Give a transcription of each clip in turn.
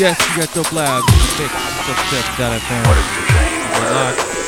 Yes, you got Dope Labs. Fix dubstep.fm. What is the change?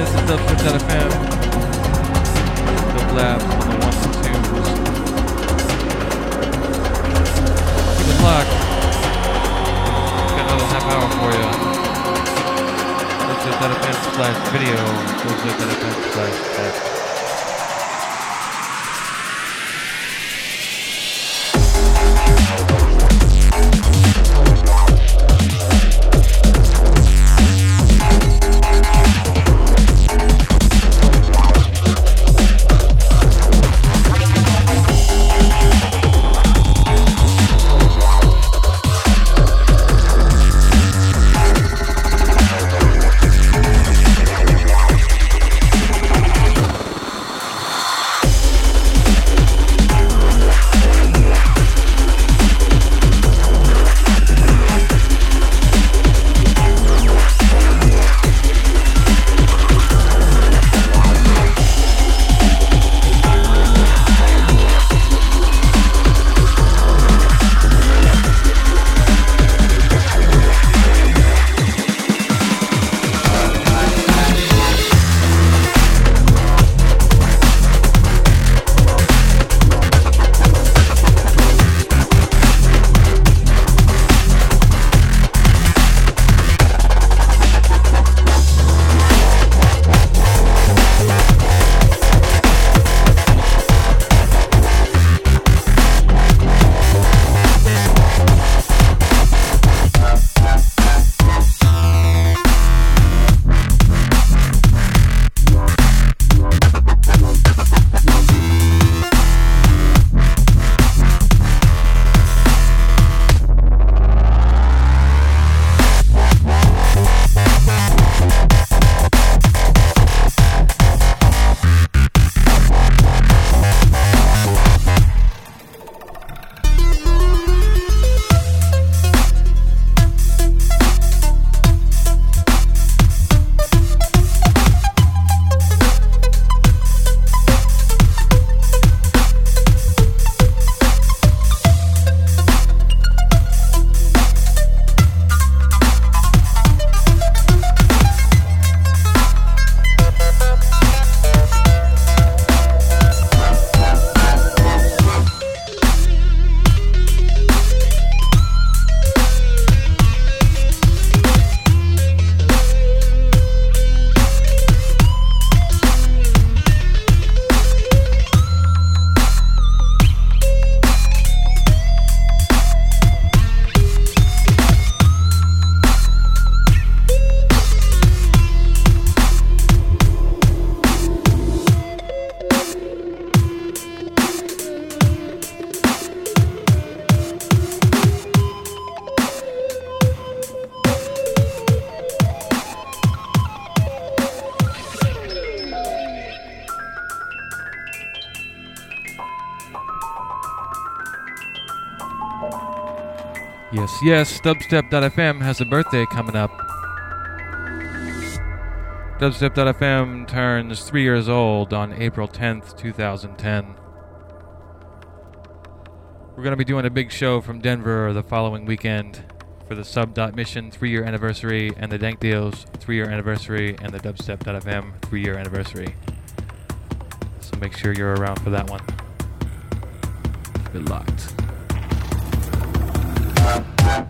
this is Dub Twitch FM. The Labs on the ones and twos. Keep it locked. Got another half hour for you. Dub FM slash video. Dub FM slash text. Yes, dubstep.fm has a birthday coming up. Dubstep.fm turns three years old on April 10th, 2010. We're going to be doing a big show from Denver the following weekend for the Sub.Mission three year anniversary and the Dank Deals three year anniversary and the Dubstep.fm three year anniversary. So make sure you're around for that one. Keep it Thank you.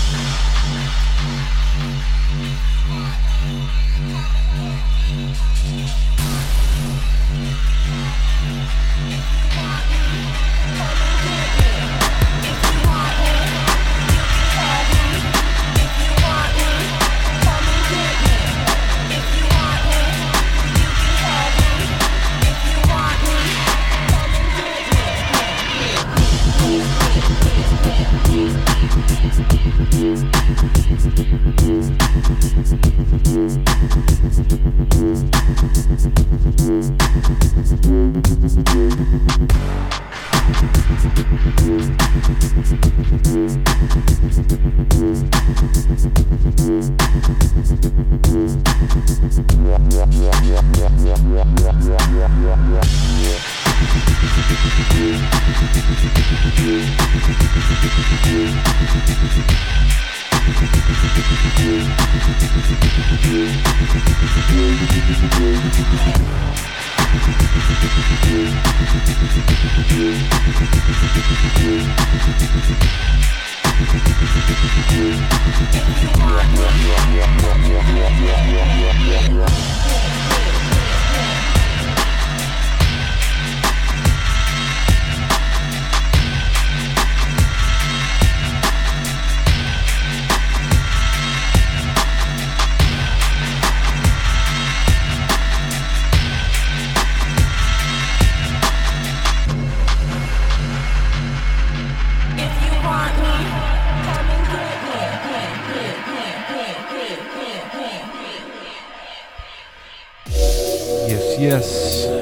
Locked.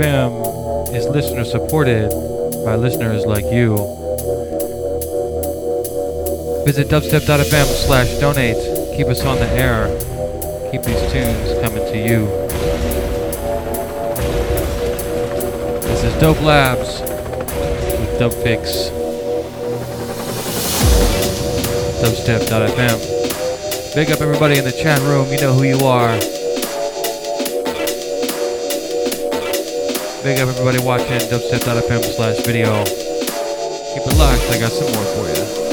FM is listener supported by listeners like you. Visit dubstep.fm slash donate. Keep us on the air. Keep these tunes coming to you. This is Dope Labs with Dubfix. Dubstep.fm. Big up everybody in the chat room. You know who you are. Big up everybody watching dubstep.fm slash video. Keep it locked, I got some more for you.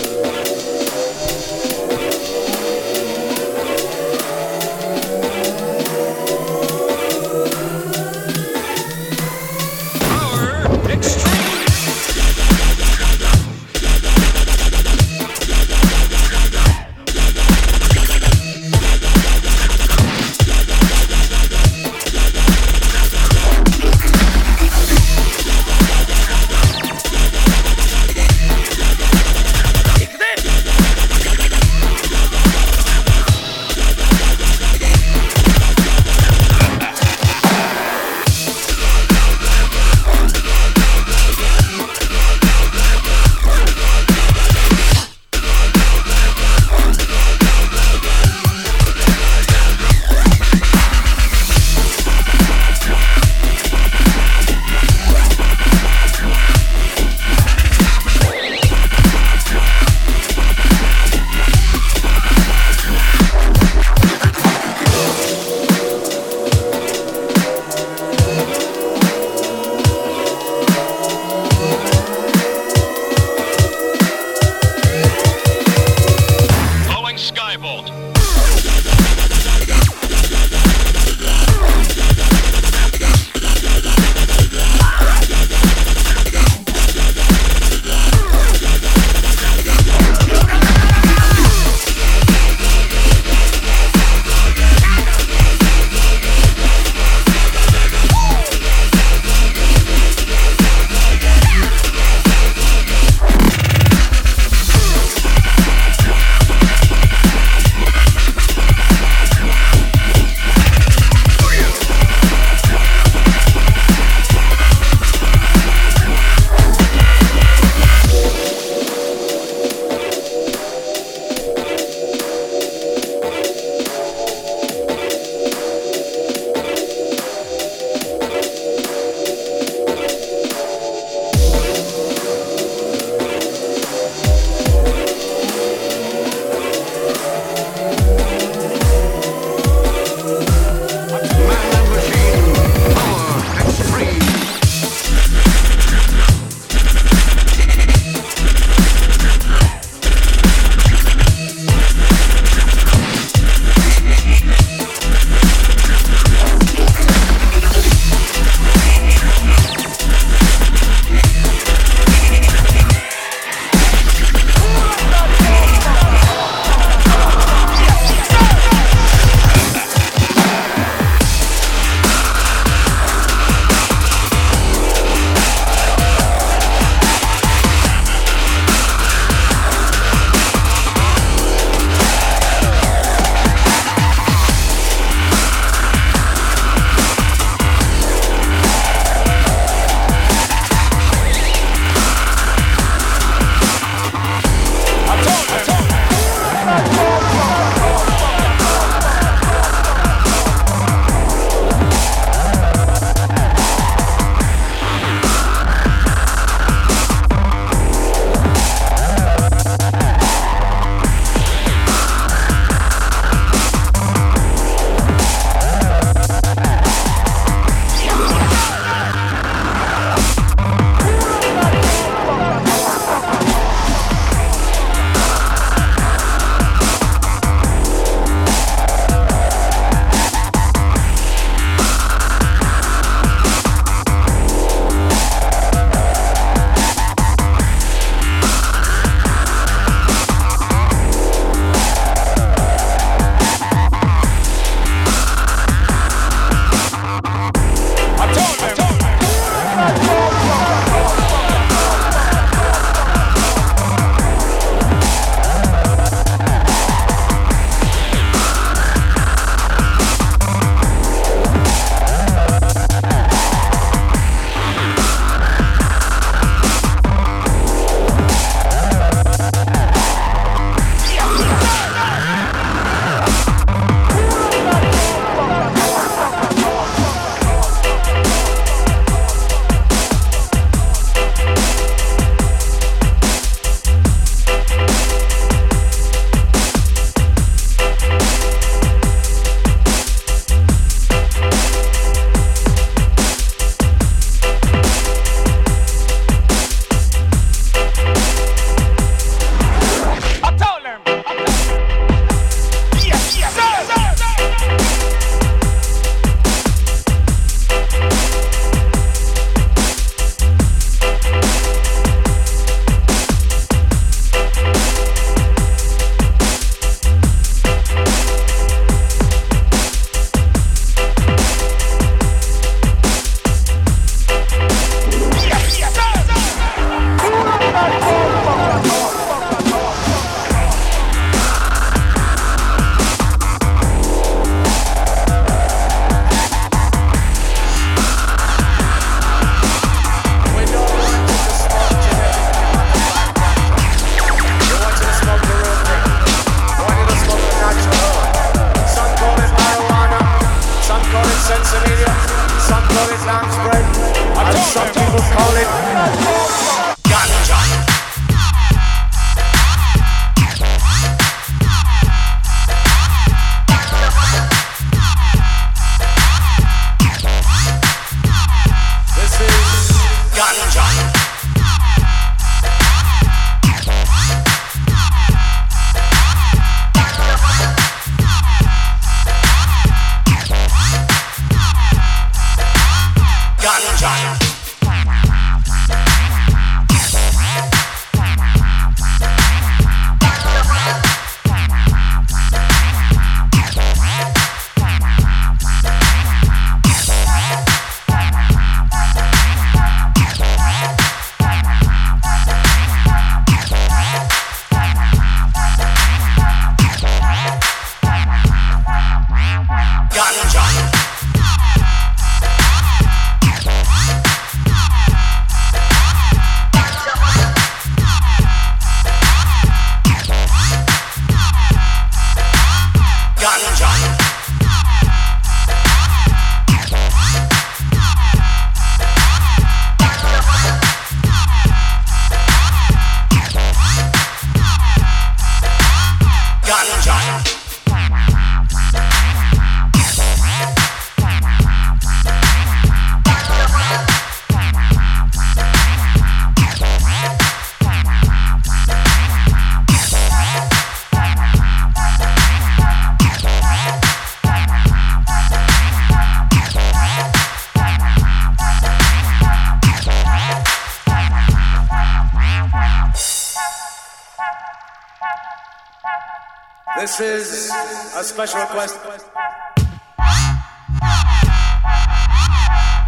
Special request.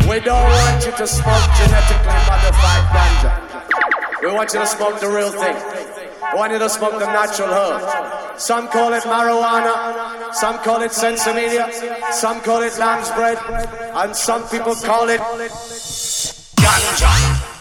We don't want you to smoke genetically modified ganja. We want you to smoke the real thing. We want you to smoke the natural herb. Some call it marijuana, some call it sensimilla, some call it lamb's bread, and some people call it ganja.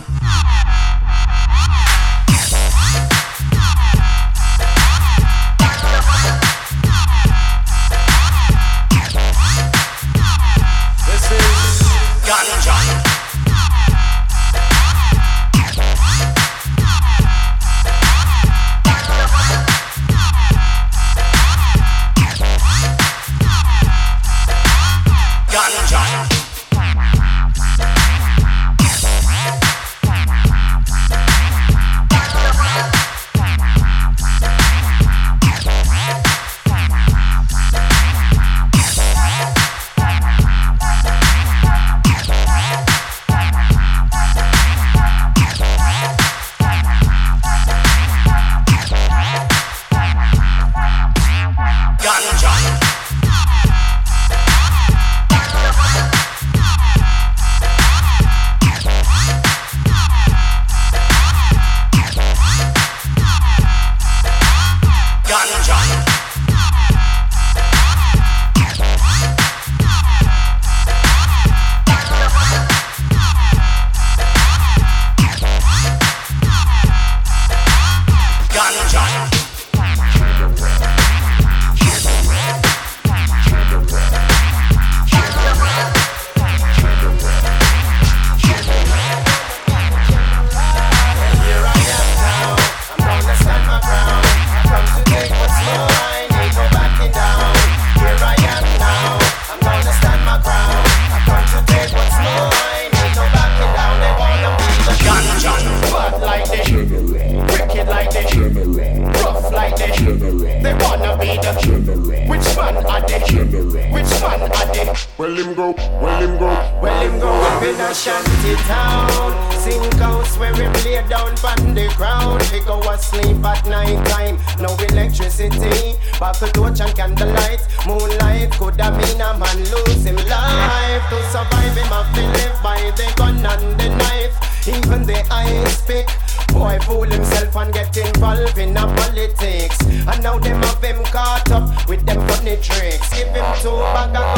survive, him have to live by the gun and the knife. Even the eyes pick. Boy fool himself and get involved in a politics. And now them have him caught up with them funny tricks. Give him two bag of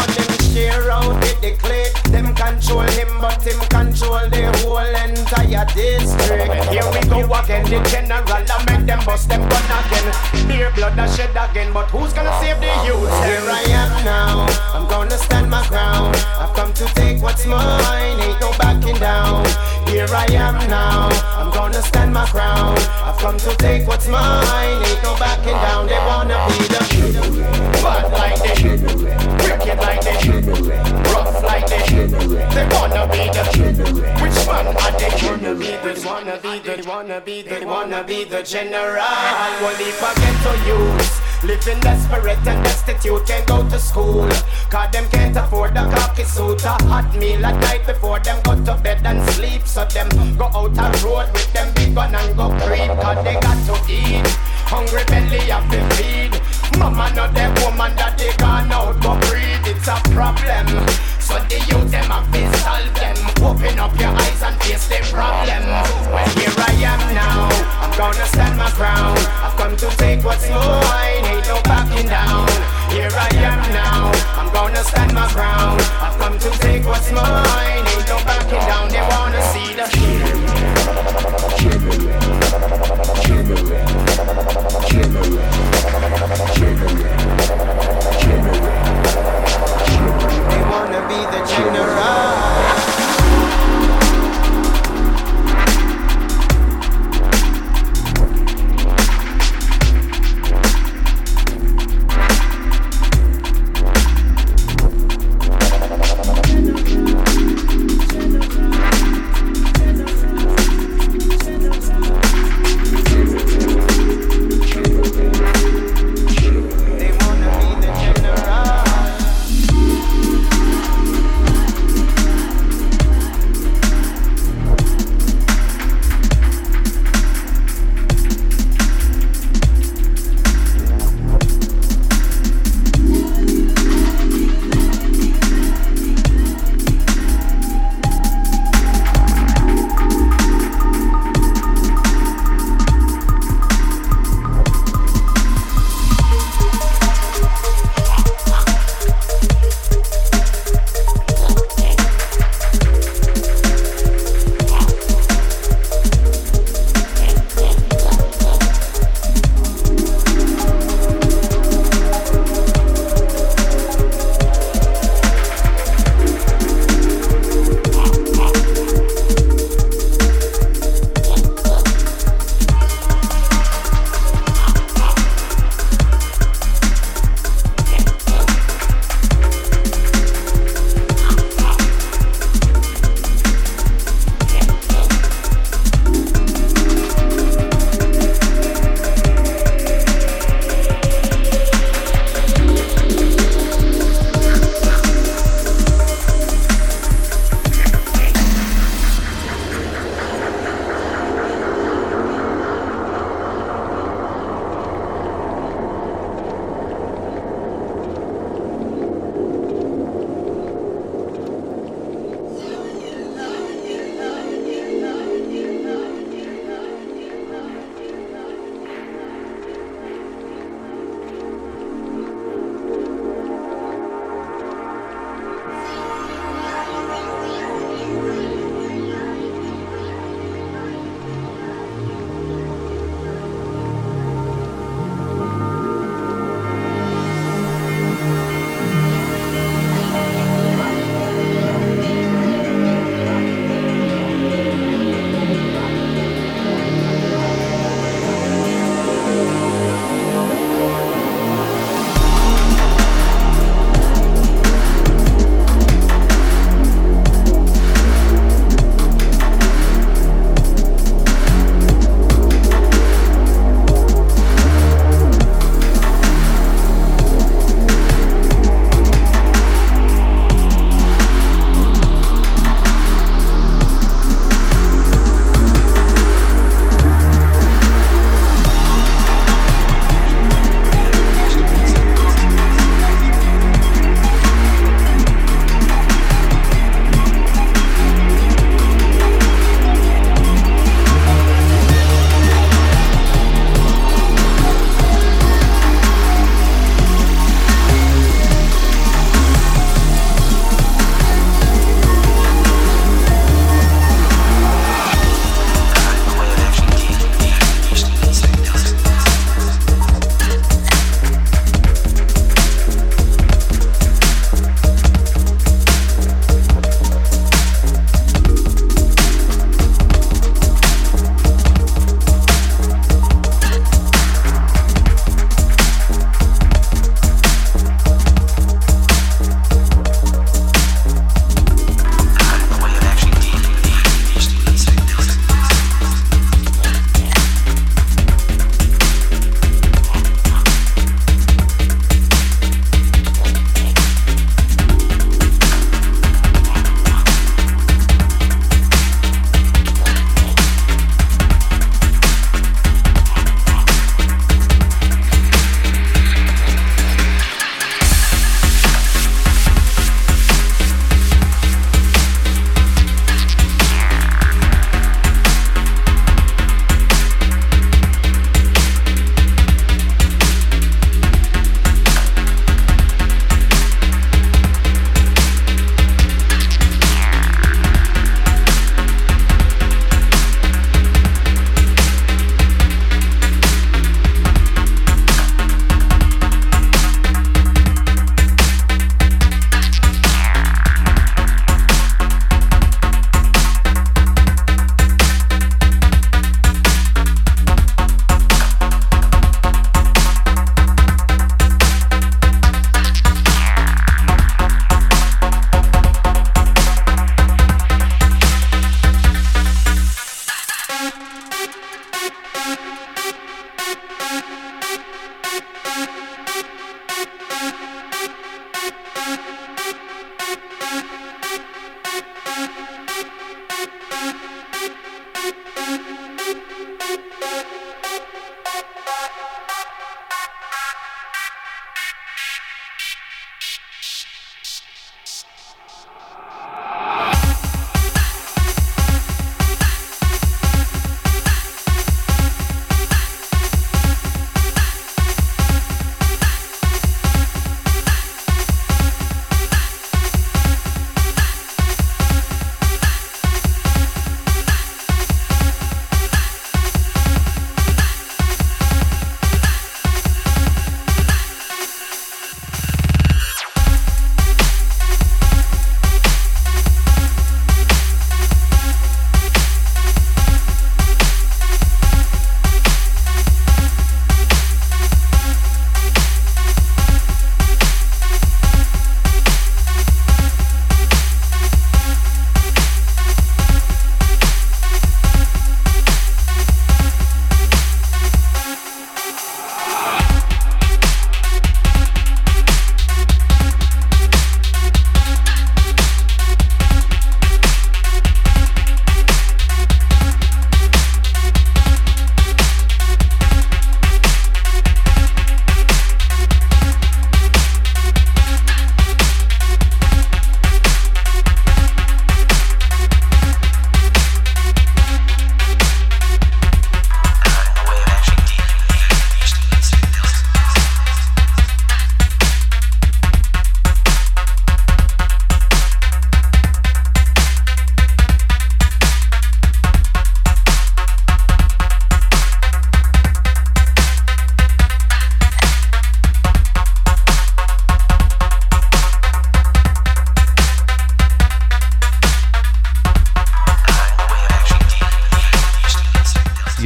district. Here we go again, the general, I make them bust them gun again. Beer blood I shed again, but who's gonna save the youth? Here I am now, I'm gonna stand my ground. I've come to take what's mine, ain't no backing down. Here I am now, I'm gonna stand my ground. I've come to take what's mine, ain't no backing down. They wanna be the bad like this, wicked like this, like this. They wanna be the which one are they? Wanna be the wanna be the wanna be the wanna be the general. Well, if I get to use. Living desperate and destitute, can't go to school. Cause them can't afford the cocky suit. A hot meal at night before them go to bed and sleep. So them go out a road with them big gun and go creep. Cause they got to eat. Hungry belly have feed. Mama not them woman that they gone out go breed. It's a problem. So the youth them have to solve them. Open up your eyes and face the problem. Well here I am now. I'm gonna stand my ground. I've come to take what's mine. Ain't no backing down. Here I am now. I'm gonna stand my ground. I've come to take what's mine. Ain't no backing down. They wanna see wanna be the general.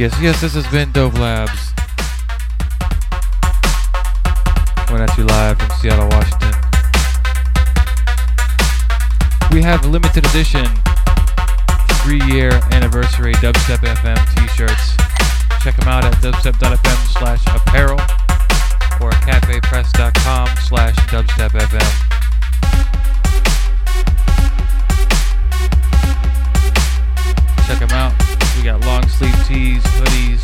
Yes, yes, this has been Dope Labs. Coming at you live from Seattle, Washington. We have limited edition three year anniversary Dubstep FM t shirts. Check them out at dubstep.fm slash apparel or cafepress.com slash dubstepfm. Check them out. We got long sleeve tees, hoodies,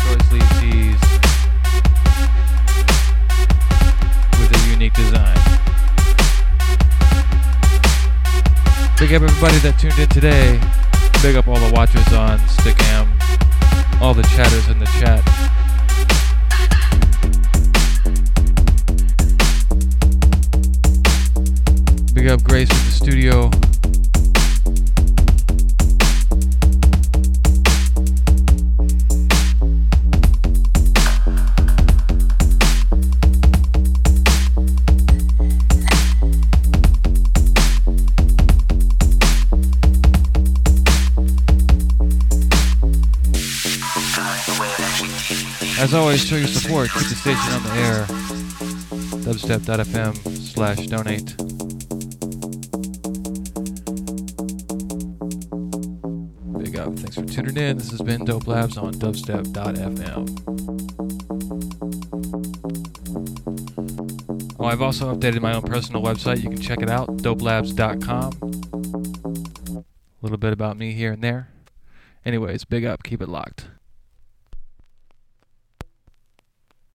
short sleeve tees with a unique design. Big up everybody that tuned in today. Big up all the watchers on Stickam, all the chatters in the chat. Big up Grace in the studio. As always, show your support. Keep the station on the air. Dubstep.fm slash donate. Big up. Thanks for tuning in. This has been Dope Labs on dubstep.fm. Oh, I've also updated my own personal website. You can check it out, dopelabs.com. A little bit about me here and there. Anyways, big up. Keep it locked.